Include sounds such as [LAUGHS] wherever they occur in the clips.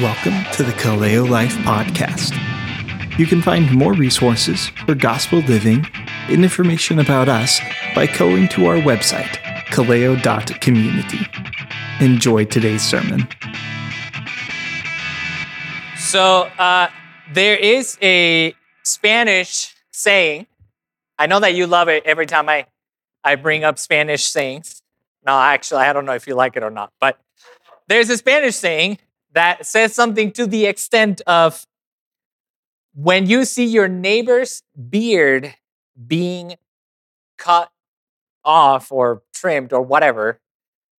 Welcome to the Kaleo Life Podcast. You can find more resources for gospel living and information about us by going to our website, kaleo.community. Enjoy today's sermon. So uh, there is a Spanish saying. I know that you love it every time I, I bring up Spanish sayings. No, actually, I don't know if you like it or not, but there's a Spanish saying that says something to the extent of when you see your neighbor's beard being cut off or trimmed or whatever,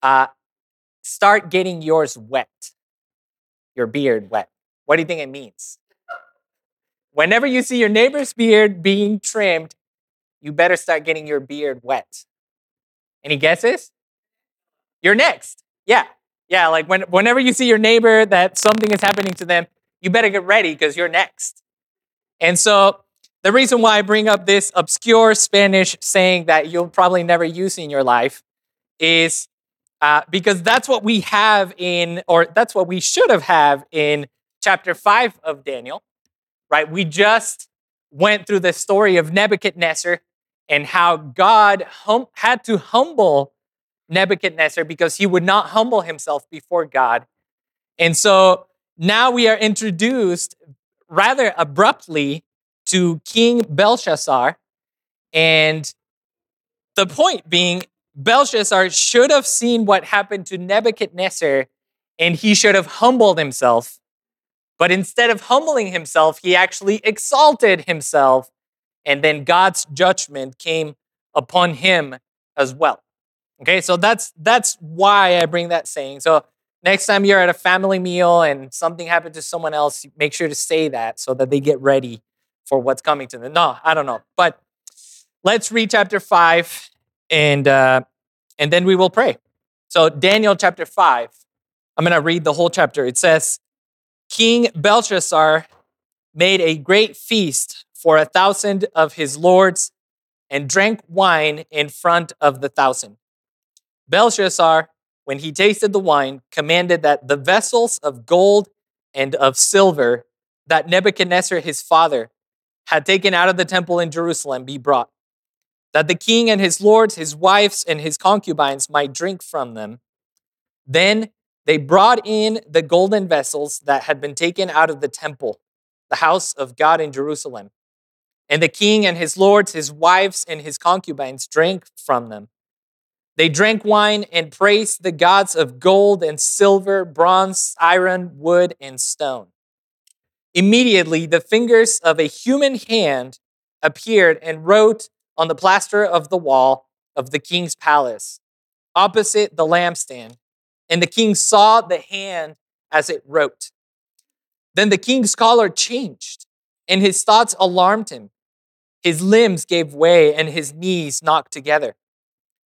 uh, start getting yours wet, your beard wet. What do you think it means? Whenever you see your neighbor's beard being trimmed, you better start getting your beard wet. Any guesses? You're next. Yeah. Yeah. Like when, whenever you see your neighbor that something is happening to them, you better get ready because you're next. And so the reason why I bring up this obscure Spanish saying that you'll probably never use in your life is uh, because that's what we have in, or that's what we should have have in chapter five of Daniel, right? We just went through the story of Nebuchadnezzar and how God hum- had to humble Nebuchadnezzar because he would not humble himself before God. And so now we are introduced rather abruptly to King Belshazzar. And the point being, Belshazzar should have seen what happened to Nebuchadnezzar and he should have humbled himself. But instead of humbling himself, he actually exalted himself. And then God's judgment came upon him as well. Okay, so that's that's why I bring that saying. So next time you're at a family meal and something happened to someone else, make sure to say that so that they get ready for what's coming to them. No, I don't know. But let's read chapter five and uh, and then we will pray. So Daniel chapter five. I'm gonna read the whole chapter. It says, King Belshazzar made a great feast for a thousand of his lords and drank wine in front of the thousand. Belshazzar, when he tasted the wine, commanded that the vessels of gold and of silver that Nebuchadnezzar his father had taken out of the temple in Jerusalem be brought, that the king and his lords, his wives, and his concubines might drink from them. Then they brought in the golden vessels that had been taken out of the temple, the house of God in Jerusalem. And the king and his lords, his wives, and his concubines drank from them. They drank wine and praised the gods of gold and silver, bronze, iron, wood, and stone. Immediately, the fingers of a human hand appeared and wrote on the plaster of the wall of the king's palace, opposite the lampstand. And the king saw the hand as it wrote. Then the king's color changed, and his thoughts alarmed him. His limbs gave way, and his knees knocked together.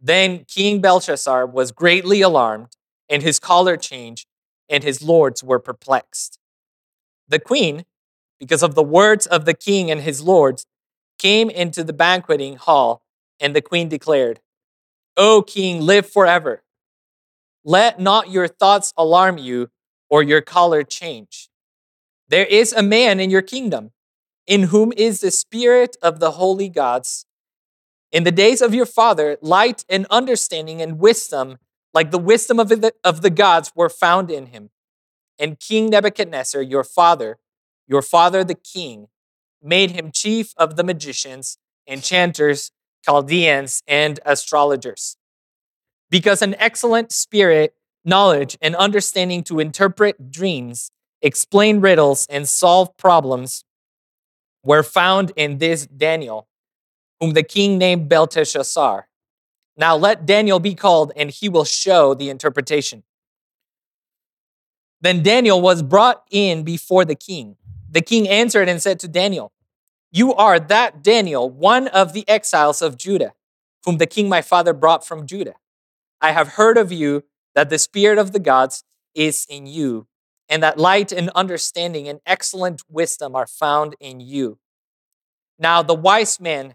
Then King Belshazzar was greatly alarmed, and his color changed, and his lords were perplexed. The queen, because of the words of the king and his lords, came into the banqueting hall, and the queen declared, O king, live forever. Let not your thoughts alarm you, or your color change. There is a man in your kingdom, in whom is the spirit of the holy gods in the days of your father, light and understanding and wisdom, like the wisdom of the, of the gods, were found in him. And King Nebuchadnezzar, your father, your father the king, made him chief of the magicians, enchanters, Chaldeans, and astrologers. Because an excellent spirit, knowledge, and understanding to interpret dreams, explain riddles, and solve problems were found in this Daniel whom the king named Belteshazzar. Now let Daniel be called, and he will show the interpretation. Then Daniel was brought in before the king. The king answered and said to Daniel, You are that Daniel, one of the exiles of Judah, whom the king my father brought from Judah. I have heard of you that the spirit of the gods is in you, and that light and understanding and excellent wisdom are found in you. Now, the wise men,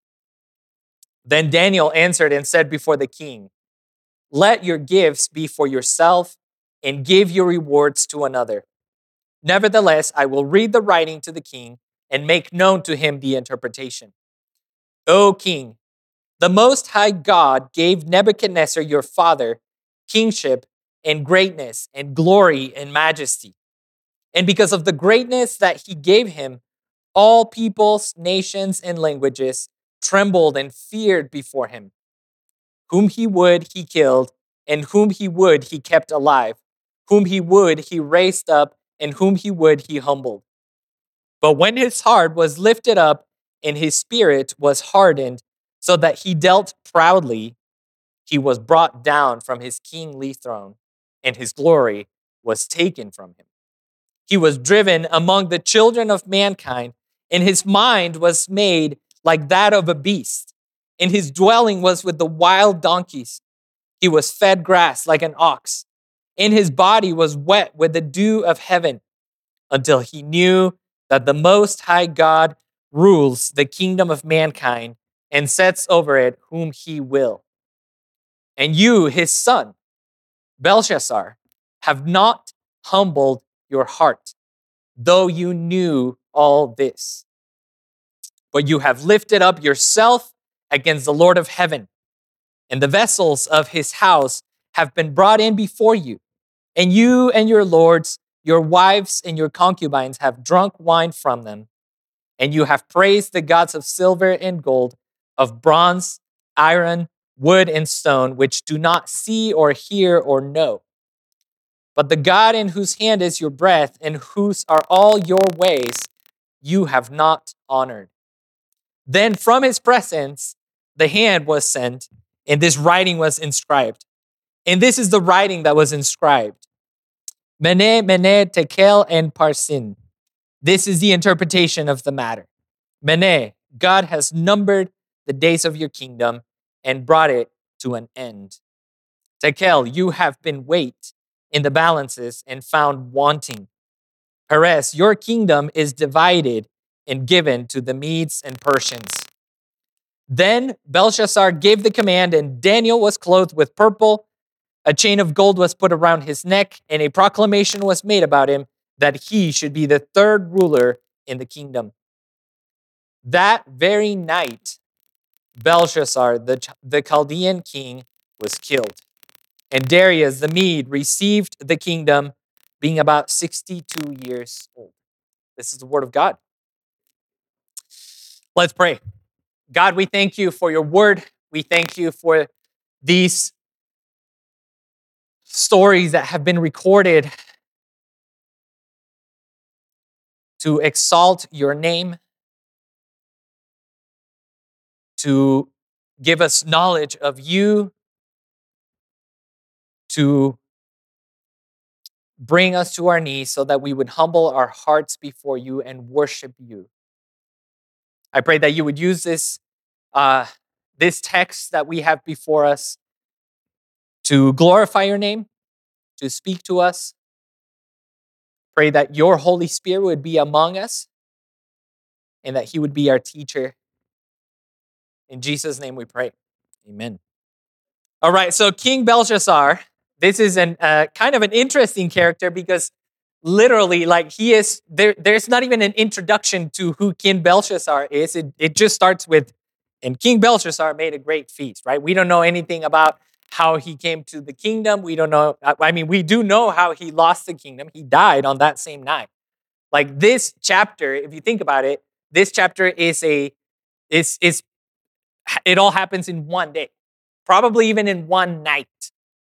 Then Daniel answered and said before the king, Let your gifts be for yourself, and give your rewards to another. Nevertheless, I will read the writing to the king and make known to him the interpretation. O king, the Most High God gave Nebuchadnezzar your father kingship and greatness and glory and majesty. And because of the greatness that he gave him, all peoples, nations, and languages trembled and feared before him. Whom he would, he killed, and whom he would, he kept alive. Whom he would, he raised up, and whom he would, he humbled. But when his heart was lifted up and his spirit was hardened, so that he dealt proudly, he was brought down from his kingly throne, and his glory was taken from him. He was driven among the children of mankind, and his mind was made like that of a beast, and his dwelling was with the wild donkeys. He was fed grass like an ox, and his body was wet with the dew of heaven, until he knew that the Most High God rules the kingdom of mankind and sets over it whom he will. And you, his son, Belshazzar, have not humbled your heart, though you knew all this. But you have lifted up yourself against the Lord of heaven, and the vessels of his house have been brought in before you. And you and your lords, your wives and your concubines have drunk wine from them. And you have praised the gods of silver and gold, of bronze, iron, wood, and stone, which do not see or hear or know. But the God in whose hand is your breath and whose are all your ways, you have not honored. Then from his presence, the hand was sent, and this writing was inscribed. And this is the writing that was inscribed Mene, Mene, Tekel, and Parsin. This is the interpretation of the matter. Mene, God has numbered the days of your kingdom and brought it to an end. Tekel, you have been weighed in the balances and found wanting. Peres, your kingdom is divided and given to the Medes and Persians. Then Belshazzar gave the command, and Daniel was clothed with purple. A chain of gold was put around his neck, and a proclamation was made about him that he should be the third ruler in the kingdom. That very night, Belshazzar, the, the Chaldean king, was killed. And Darius the Mede received the kingdom being about 62 years old. This is the word of God. Let's pray. God, we thank you for your word. We thank you for these stories that have been recorded to exalt your name, to give us knowledge of you, to bring us to our knees so that we would humble our hearts before you and worship you. I pray that you would use this, uh, this text that we have before us to glorify your name, to speak to us. Pray that your Holy Spirit would be among us and that he would be our teacher. In Jesus' name we pray. Amen. All right, so King Belshazzar this is an uh, kind of an interesting character because literally like he is there there's not even an introduction to who king belshazzar is. It, it just starts with and king belshazzar made a great feast right? We don't know anything about how he came to the kingdom. We don't know i mean we do know how he lost the kingdom. He died on that same night. Like this chapter, if you think about it, this chapter is a is is it all happens in one day, probably even in one night,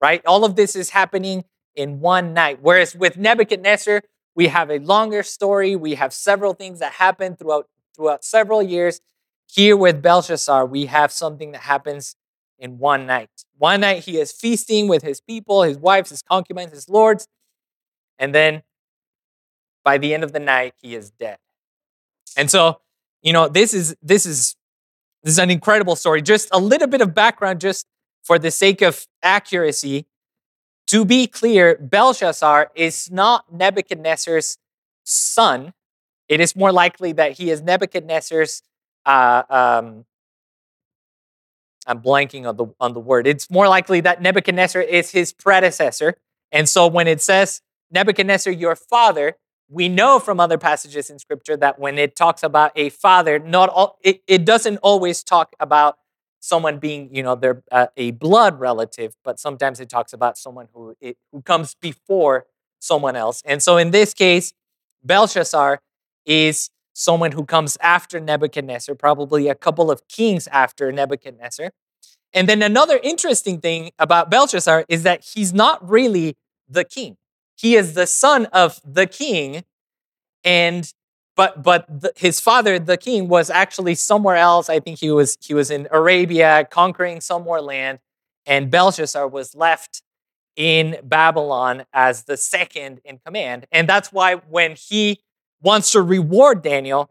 right? All of this is happening in one night. Whereas with Nebuchadnezzar, we have a longer story. We have several things that happen throughout throughout several years. Here with Belshazzar, we have something that happens in one night. One night he is feasting with his people, his wives, his concubines, his lords, and then by the end of the night he is dead. And so, you know, this is this is this is an incredible story. Just a little bit of background just for the sake of accuracy. To be clear, Belshazzar is not Nebuchadnezzar's son. It is more likely that he is Nebuchadnezzar's. Uh, um, I'm blanking on the on the word. It's more likely that Nebuchadnezzar is his predecessor. And so when it says Nebuchadnezzar, your father, we know from other passages in Scripture that when it talks about a father, not all, it, it doesn't always talk about someone being, you know, their uh, a blood relative, but sometimes it talks about someone who it, who comes before someone else. And so in this case, Belshazzar is someone who comes after Nebuchadnezzar, probably a couple of kings after Nebuchadnezzar. And then another interesting thing about Belshazzar is that he's not really the king. He is the son of the king, and but but the, his father the king was actually somewhere else. I think he was he was in arabia conquering some more land. And belshazzar was left in babylon as the second in command. And that's why when he wants to reward daniel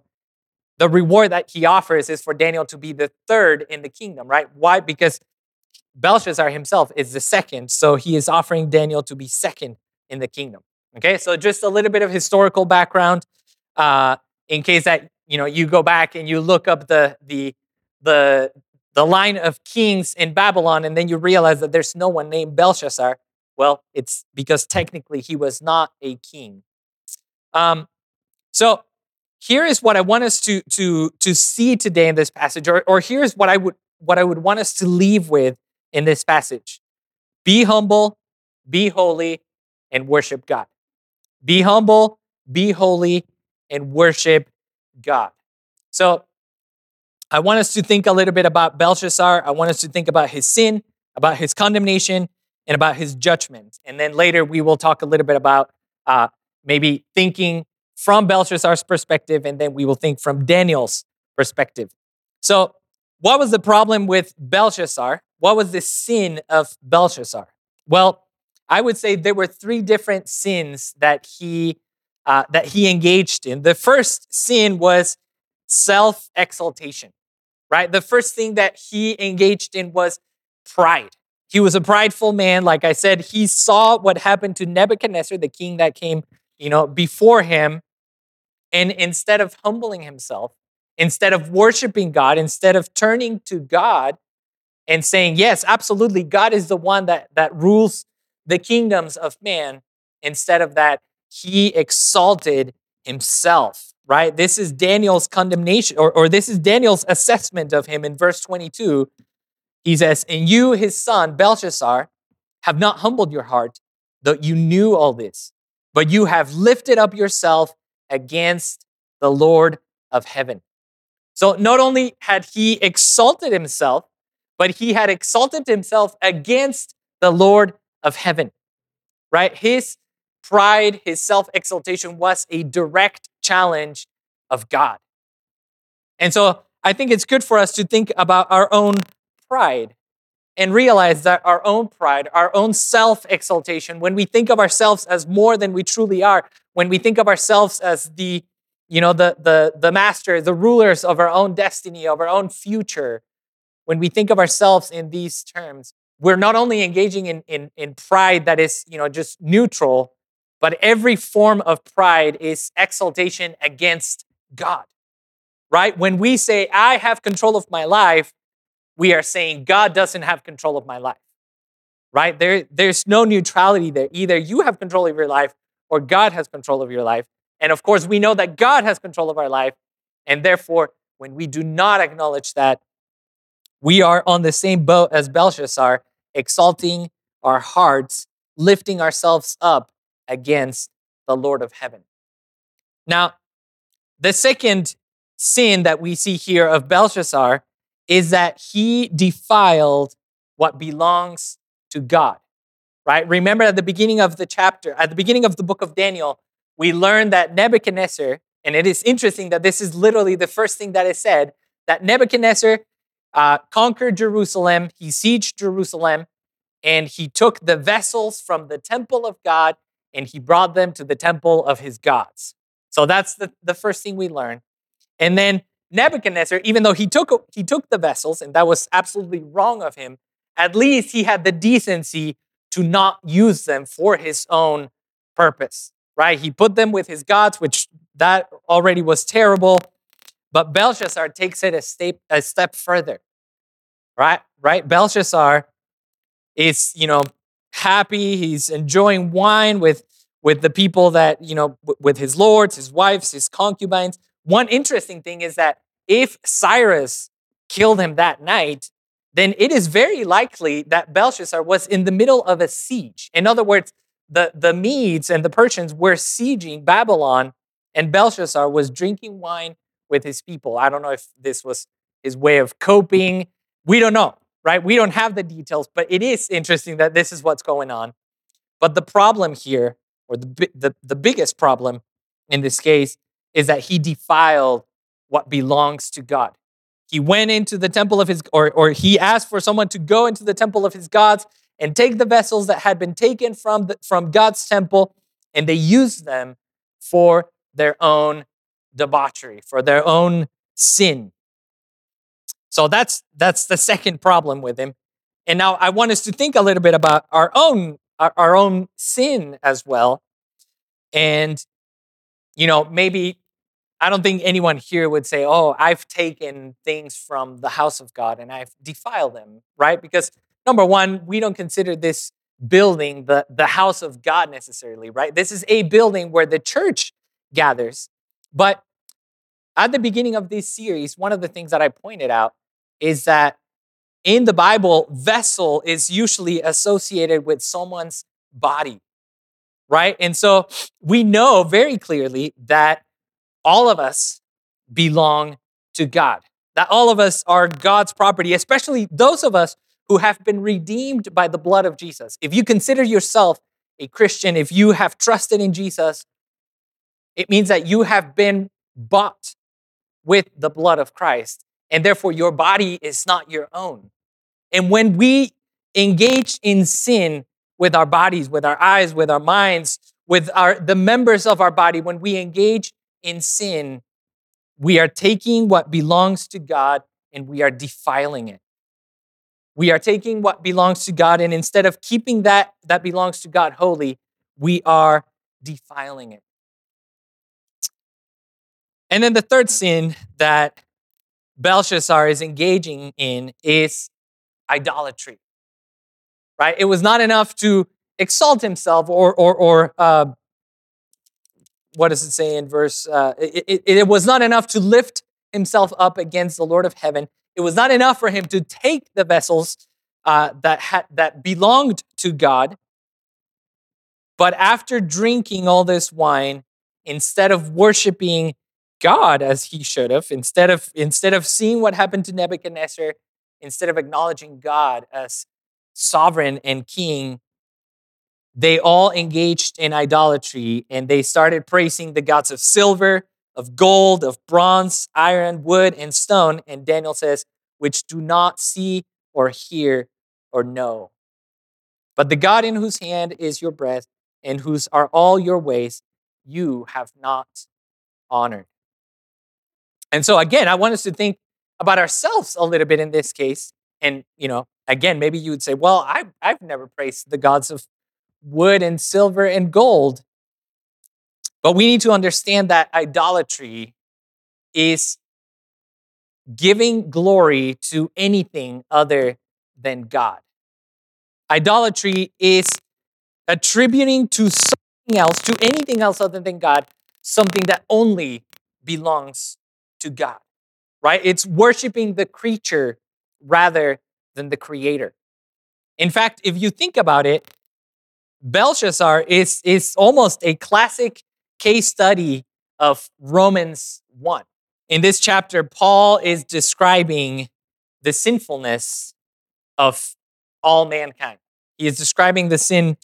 the reward that he offers is for daniel to be the third in the kingdom right? Why? Because belshazzar himself is the second. So he is offering daniel to be second in the kingdom. Okay? So just a little bit of historical background uh, in case that you know you go back and you look up the the the the line of kings in Babylon, and then you realize that there's no one named Belshazzar. Well, it's because technically he was not a king. Um, so here is what I want us to to to see today in this passage, or or here's what I would what I would want us to leave with in this passage: Be humble, be holy, and worship God. Be humble, be holy, and worship God. So I want us to think a little bit about Belshazzar. I want us to think about his sin, about his condemnation, and about his judgment. And then later we will talk a little bit about uh, maybe thinking from Belshazzar's perspective, and then we will think from Daniel's perspective. So, what was the problem with Belshazzar? What was the sin of Belshazzar? Well, I would say there were three different sins that he uh, that he engaged in. The first sin was self exaltation, right? The first thing that he engaged in was pride. He was a prideful man. Like I said, he saw what happened to Nebuchadnezzar, the king that came, you know, before him. And instead of humbling himself, instead of worshiping God, instead of turning to God and saying, yes, absolutely, God is the one that, that rules the kingdoms of man, instead of that, he exalted himself, right? This is Daniel's condemnation, or, or this is Daniel's assessment of him in verse 22. He says, And you, his son, Belshazzar, have not humbled your heart, though you knew all this, but you have lifted up yourself against the Lord of heaven. So not only had he exalted himself, but he had exalted himself against the Lord of heaven, right? His pride, his self exaltation was a direct challenge of God. And so I think it's good for us to think about our own pride and realize that our own pride, our own self exaltation, when we think of ourselves as more than we truly are, when we think of ourselves as the you know the the the master the rulers of our own destiny of our own future when we think of ourselves in these terms we're not only engaging in, in, in pride that is you know just neutral but every form of pride is exaltation against God, right? When we say, I have control of my life, we are saying God doesn't have control of my life, right? There, there's no neutrality there. Either you have control of your life or God has control of your life. And of course, we know that God has control of our life. And therefore, when we do not acknowledge that, we are on the same boat as Belshazzar, exalting our hearts, lifting ourselves up against the Lord of heaven. Now, the second sin that we see here of Belshazzar is that he defiled what belongs to God. Right? Remember at the beginning of the chapter, at the beginning of the book of Daniel, we learned that Nebuchadnezzar, and it is interesting that this is literally the first thing that is said, that Nebuchadnezzar uh, conquered Jerusalem, he sieged Jerusalem, and he took the vessels from the temple of God and he brought them to the temple of his gods. So that's the, the first thing we learn. And then Nebuchadnezzar, even though he took, he took the vessels, and that was absolutely wrong of him, at least he had the decency to not use them for his own purpose, right? He put them with his gods, which that already was terrible. But Belshazzar takes it a step, a step further, right? Right? Belshazzar is, you know, happy. He's enjoying wine with with the people that, you know, with his lords, his wives, his concubines. One interesting thing is that if Cyrus killed him that night, then it is very likely that Belshazzar was in the middle of a siege. In other words, the, the Medes and the Persians were sieging Babylon, and Belshazzar was drinking wine with his people. I don't know if this was his way of coping. We don't know, right? We don't have the details, but it is interesting that this is what's going on. But the problem here, or the, the, the biggest problem in this case, is that he defiled what belongs to God. He went into the temple of his, or, or he asked for someone to go into the temple of his gods and take the vessels that had been taken from, the, from God's temple, and they used them for their own debauchery, for their own sin. So that's that's the second problem with him. And now I want us to think a little bit about our own our, our own sin as well. And you know, maybe I don't think anyone here would say, "Oh, I've taken things from the house of God and I've defiled them," right? Because number one, we don't consider this building the, the house of God necessarily, right? This is a building where the church gathers. But at the beginning of this series, one of the things that I pointed out is that in the Bible, vessel is usually associated with someone's body, right? And so we know very clearly that all of us belong to God, that all of us are God's property, especially those of us who have been redeemed by the blood of Jesus. If you consider yourself a Christian, if you have trusted in Jesus, it means that you have been bought with the blood of Christ, and therefore your body is not your own. And when we engage in sin with our bodies, with our eyes, with our minds, with our the members of our body, when we engage in sin, we are taking what belongs to God and we are defiling it. We are taking what belongs to God, and instead of keeping that that belongs to God holy, we are defiling it. And then the third sin that Belshazzar is engaging in is idolatry. Right? It was not enough to exalt himself or or or uh, what does it say in verse? Uh, it, it, it was not enough to lift himself up against the Lord of heaven. It was not enough for him to take the vessels uh, that had that belonged to God. But after drinking all this wine, instead of worshiping God as he should have, instead of instead of seeing what happened to Nebuchadnezzar, instead of acknowledging God as sovereign and king, they all engaged in idolatry and they started praising the gods of silver, of gold, of bronze, iron, wood, and stone. And Daniel says, which do not see or hear or know. But the God in whose hand is your breath and whose are all your ways, you have not honored. And so again, I want us to think about ourselves a little bit in this case. And, you know, again, maybe you would say, well, I've, I've never praised the gods of wood and silver and gold. But we need to understand that idolatry is giving glory to anything other than God. Idolatry is attributing to something else, to anything else other than God, something that only belongs to God, right? It's worshiping the creature rather than the creator. In fact, if you think about it, Belshazzar is, is almost a classic case study of Romans 1. In this chapter, Paul is describing the sinfulness of all mankind. He is describing the sin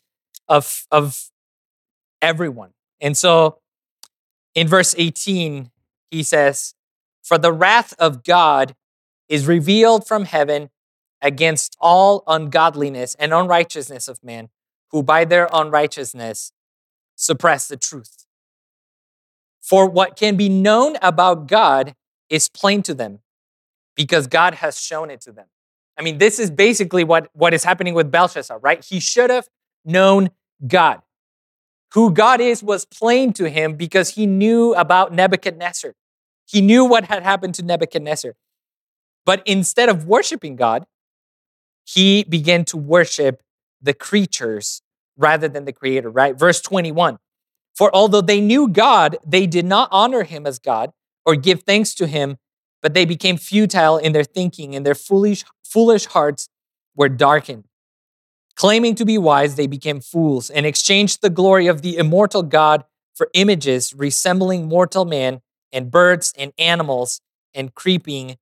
of, of everyone. And so in verse 18, he says, For the wrath of God is revealed from heaven against all ungodliness and unrighteousness of men, who by their unrighteousness suppress the truth. For what can be known about God is plain to them, because God has shown it to them. I mean, this is basically what, what is happening with Belshazzar, right? He should have known God. Who God is was plain to him because he knew about Nebuchadnezzar. He knew what had happened to Nebuchadnezzar. But instead of worshiping God, he began to worship the creatures rather than the creator, right? Verse 21 For although they knew God, they did not honor him as God or give thanks to him, but they became futile in their thinking, and their foolish, foolish hearts were darkened. Claiming to be wise, they became fools and exchanged the glory of the immortal God for images resembling mortal man and birds and animals and creeping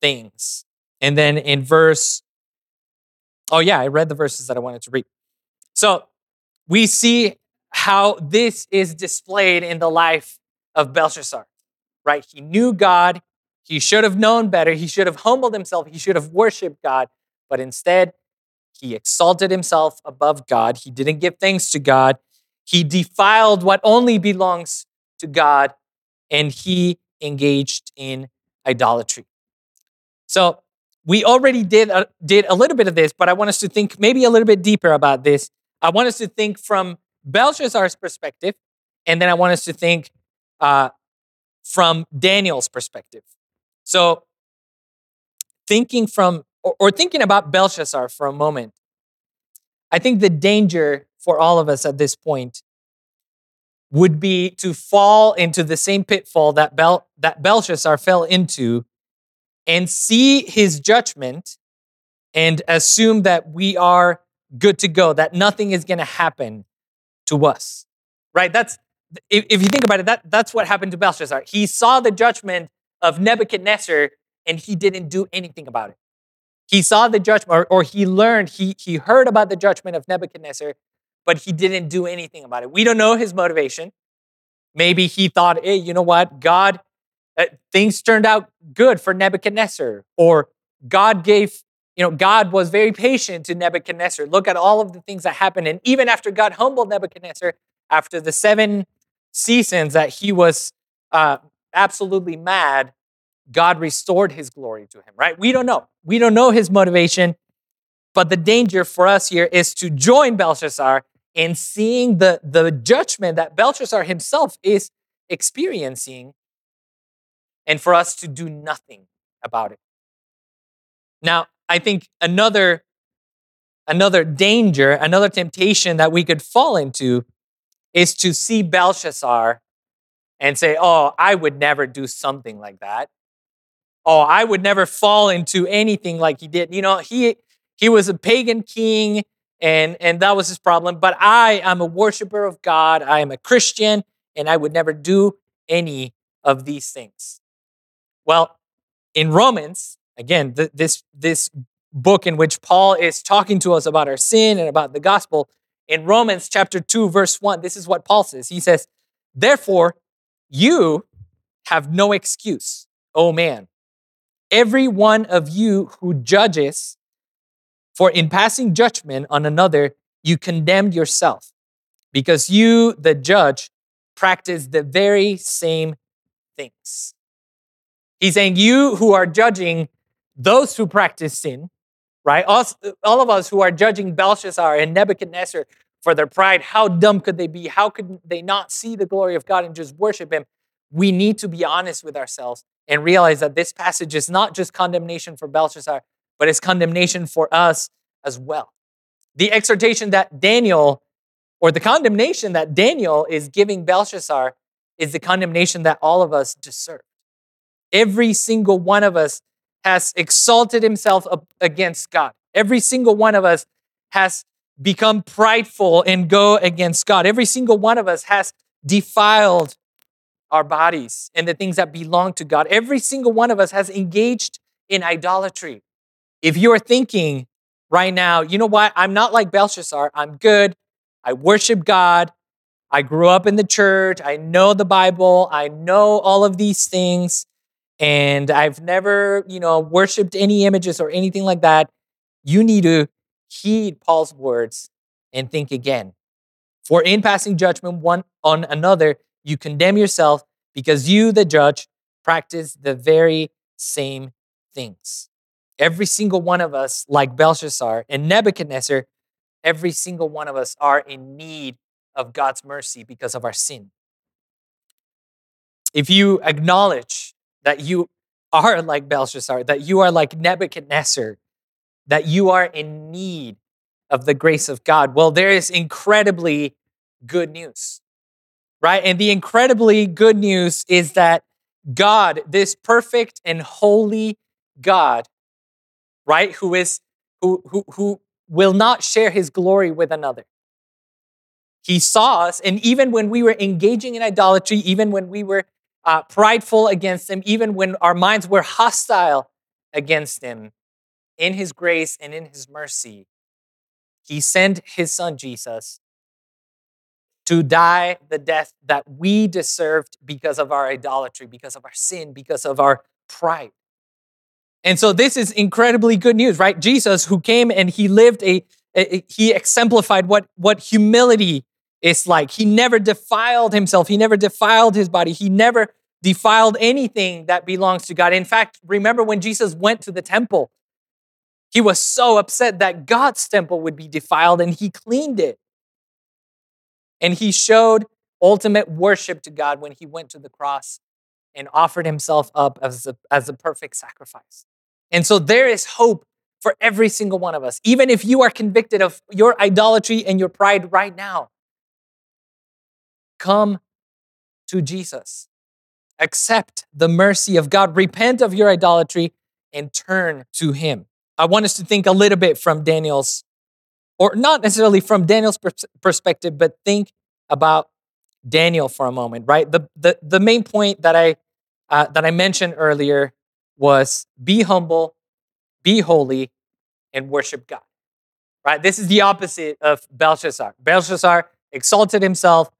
things. And then in verse, oh, yeah, I read the verses that I wanted to read. So we see how this is displayed in the life of Belshazzar, right? He knew God. He should have known better. He should have humbled himself. He should have worshiped God. But instead, he exalted himself above God. He didn't give thanks to God. He defiled what only belongs to God, and he engaged in idolatry. So we already did a, did a little bit of this, but I want us to think maybe a little bit deeper about this. I want us to think from Belshazzar's perspective, and then I want us to think uh, from Daniel's perspective. So, thinking from or, or thinking about Belshazzar for a moment, I think the danger for all of us at this point would be to fall into the same pitfall that, Bel- that Belshazzar fell into and see his judgment and assume that we are good to go, that nothing is going to happen to us. Right? That's if, if you think about it, that, that's what happened to Belshazzar. He saw the judgment of Nebuchadnezzar and he didn't do anything about it. He saw the judgment, or, or he learned, he, he heard about the judgment of Nebuchadnezzar, but he didn't do anything about it. We don't know his motivation. Maybe he thought, hey, you know what? God, uh, things turned out good for Nebuchadnezzar. Or God gave, you know, God was very patient to Nebuchadnezzar. Look at all of the things that happened. And even after God humbled Nebuchadnezzar, after the seven seasons that he was uh, absolutely mad, God restored his glory to him, right? We don't know. We don't know his motivation. But the danger for us here is to join Belshazzar in seeing the, the judgment that Belshazzar himself is experiencing and for us to do nothing about it. Now, I think another another danger, another temptation that we could fall into is to see Belshazzar and say, "Oh, I would never do something like that." oh, I would never fall into anything like he did. You know, he he was a pagan king and and that was his problem, but I am a worshiper of God. I am a Christian and I would never do any of these things. Well, in Romans, again, th- this this book in which Paul is talking to us about our sin and about the gospel, in Romans chapter 2 verse 1, this is what Paul says. He says, "Therefore, you have no excuse, oh man, every one of you who judges, for in passing judgment on another, you condemned yourself, because you, the judge, practice the very same things. He's saying, You who are judging those who practice sin, right? Us, all of us who are judging Belshazzar and Nebuchadnezzar for their pride, how dumb could they be? How could they not see the glory of God and just worship Him? We need to be honest with ourselves and realize that this passage is not just condemnation for Belshazzar, but it's condemnation for us as well. The exhortation that Daniel, or the condemnation that Daniel is giving Belshazzar, is the condemnation that all of us deserve. Every single one of us has exalted himself against God. Every single one of us has become prideful and go against God. Every single one of us has defiled our bodies and the things that belong to God. Every single one of us has engaged in idolatry. If you're thinking right now, you know what? I'm not like Belshazzar. I'm good. I worship God. I grew up in the church. I know the Bible. I know all of these things. And I've never, you know, worshiped any images or anything like that. You need to heed Paul's words and think again. For in passing judgment one on another, you condemn yourself because you, the judge, practice the very same things. Every single one of us, like Belshazzar and Nebuchadnezzar, every single one of us are in need of God's mercy because of our sin. If you acknowledge that you are like Belshazzar, that you are like Nebuchadnezzar, that you are in need of the grace of God, well, there is incredibly good news, right? And the incredibly good news is that God, this perfect and holy God, right, who is who who who will not share his glory with another. He saw us, and even when we were engaging in idolatry, even when we were uh, prideful against him, even when our minds were hostile against him, in his grace and in his mercy, he sent his son Jesus to die the death that we deserved because of our idolatry, because of our sin, because of our pride. And so this is incredibly good news, right? Jesus, who came and he lived a, a, he exemplified what, what humility is like. He never defiled himself. He never defiled his body. He never defiled anything that belongs to God. In fact, remember when Jesus went to the temple, he was so upset that God's temple would be defiled and he cleaned it. And he showed ultimate worship to God when he went to the cross and offered himself up as a, as a perfect sacrifice. And so there is hope for every single one of us. Even if you are convicted of your idolatry and your pride right now, come to Jesus. Accept the mercy of God. Repent of your idolatry and turn to Him. I want us to think a little bit from Daniel's, or not necessarily from Daniel's perspective, but think about Daniel for a moment, right? The, the, the main point that I, uh, that I mentioned earlier was be humble, be holy, and worship God. Right? This is the opposite of Belshazzar. Belshazzar exalted himself,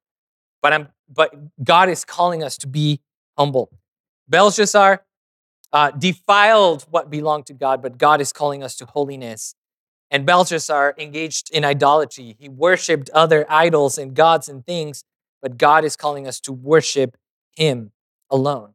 but I'm but God is calling us to be humble. Belshazzar uh, defiled what belonged to God, but God is calling us to holiness. And Belshazzar engaged in idolatry. He worshiped other idols and gods and things, but God is calling us to worship Him alone.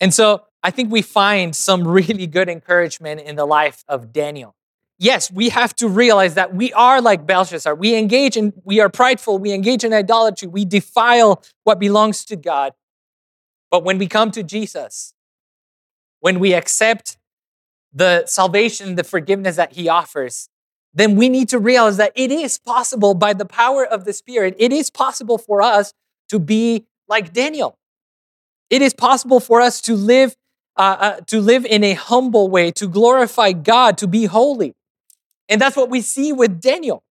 And so I think we find some [LAUGHS] really good encouragement in the life of Daniel. Yes, we have to realize that we are like Belshazzar. We engage in, we are prideful, we engage in idolatry, we defile what belongs to God. But when we come to Jesus, when we accept the salvation, the forgiveness that he offers, then we need to realize that it is possible by the power of the Spirit, it is possible for us to be like Daniel. It is possible for us to live uh, uh, to live in a humble way, to glorify God, to be holy. And that's what we see with Daniel,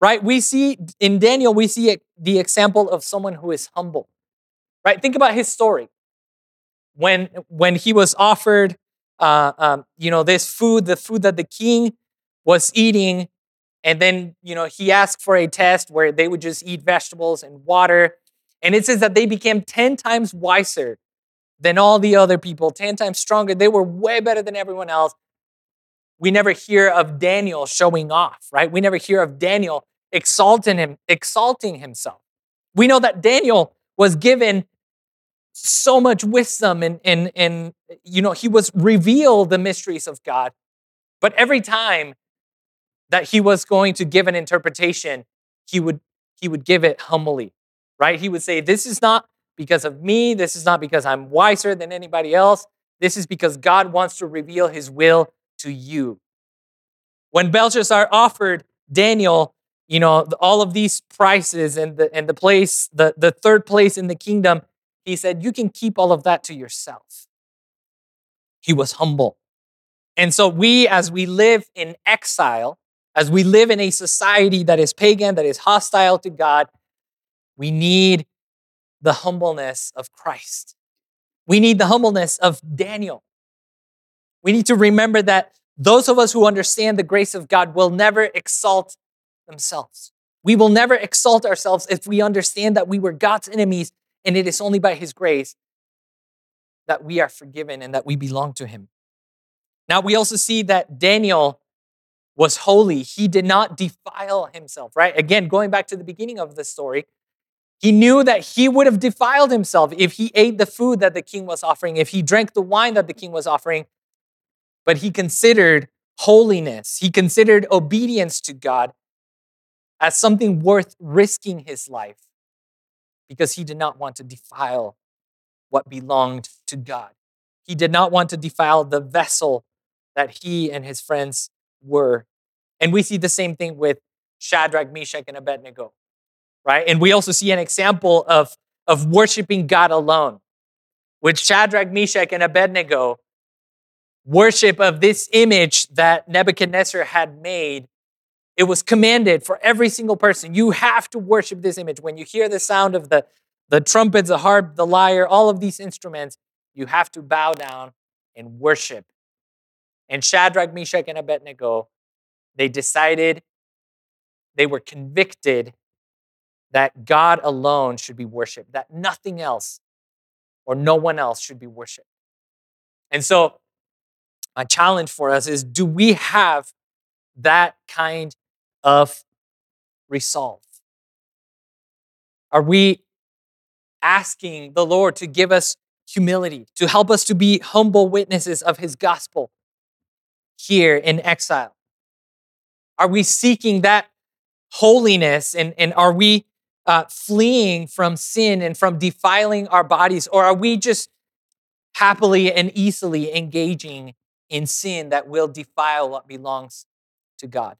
right? We see in Daniel, we see the example of someone who is humble, right? Think about his story. When, when he was offered, uh, um, you know, this food, the food that the king was eating, and then, you know, he asked for a test where they would just eat vegetables and water. And it says that they became 10 times wiser than all the other people, 10 times stronger. They were way better than everyone else. We never hear of Daniel showing off, right? We never hear of Daniel exalting him, exalting himself. We know that Daniel was given so much wisdom and, and, and you know, he was revealed the mysteries of God. But every time that he was going to give an interpretation, he would he would give it humbly, right? He would say, This is not because of me. This is not because I'm wiser than anybody else. This is because God wants to reveal his will to you. When Belshazzar offered Daniel, you know, all of these prices and the, and the place, the, the third place in the kingdom, he said, You can keep all of that to yourself. He was humble. And so, we, as we live in exile, as we live in a society that is pagan, that is hostile to God, we need the humbleness of Christ. We need the humbleness of Daniel. We need to remember that those of us who understand the grace of God will never exalt themselves. We will never exalt ourselves if we understand that we were God's enemies and it is only by His grace that we are forgiven and that we belong to Him. Now, we also see that Daniel was holy. He did not defile himself, right? Again, going back to the beginning of the story, he knew that he would have defiled himself if he ate the food that the king was offering, if he drank the wine that the king was offering. But he considered holiness, he considered obedience to God as something worth risking his life because he did not want to defile what belonged to God. He did not want to defile the vessel that he and his friends were. And we see the same thing with Shadrach, Meshach, and Abednego, right? And we also see an example of, of worshiping God alone. With Shadrach, Meshach, and Abednego, worship of this image that Nebuchadnezzar had made it was commanded for every single person. You have to worship this image. When you hear the sound of the, the trumpets, the harp, the lyre, all of these instruments, you have to bow down and worship. And Shadrach, Meshach, and Abednego, they decided, they were convicted that God alone should be worshiped, that nothing else or no one else should be worshiped. And so, my challenge for us is do we have that kind of resolve? Are we asking the Lord to give us humility, to help us to be humble witnesses of his gospel here in exile? Are we seeking that holiness and, and are we uh, fleeing from sin and from defiling our bodies? Or are we just happily and easily engaging in sin that will defile what belongs to God?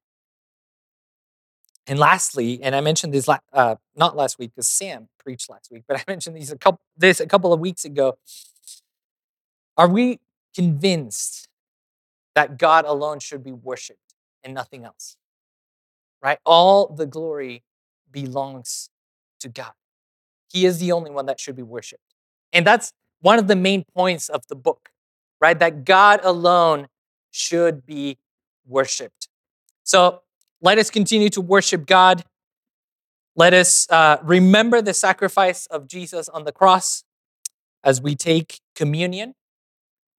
And lastly, and I mentioned this uh, not last week because Sam preached last week, but I [LAUGHS] mentioned these a couple this a couple of weeks ago. Are we convinced that God alone should be worshipped and nothing else? Right? All the glory belongs to God. He is the only one that should be worshiped. And that's one of the main points of the book, right? That God alone should be worshiped. So let us continue to worship God. Let us uh, remember the sacrifice of Jesus on the cross as we take communion.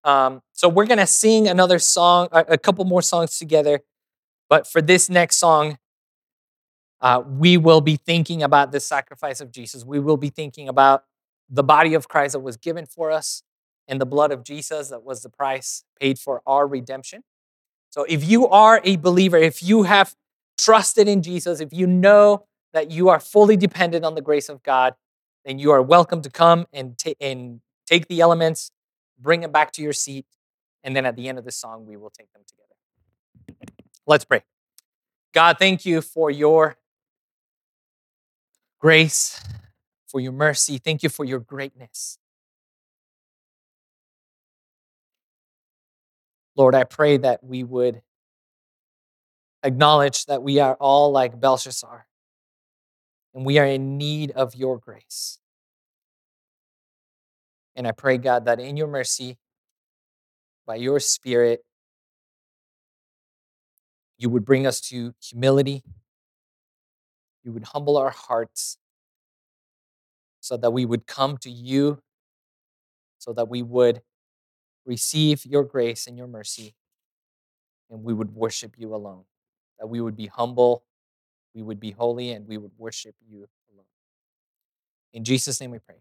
Um, so we're going to sing another song, a, a, couple more songs together. But for this next song, uh, we will be thinking about the sacrifice of Jesus. We will be thinking about the body of Christ that was given for us and the blood of Jesus that was the price paid for our redemption. So if you are a believer, if you have trusted in Jesus, if you know that you are fully dependent on the grace of God, then you are welcome to come and, ta- and take the elements, bring them back to your seat, and then at the end of the song, we will take them together. Let's pray. God, thank you for your grace, for your mercy. Thank you for your greatness. Lord, I pray that we would acknowledge that we are all like Belshazzar and we are in need of your grace. And I pray, God, that in your mercy, by your Spirit, you would bring us to humility. You would humble our hearts so that we would come to you, so that we would receive your grace and your mercy, and we would worship you alone that we would be humble, we would be holy, and we would worship you alone. In Jesus' name we pray.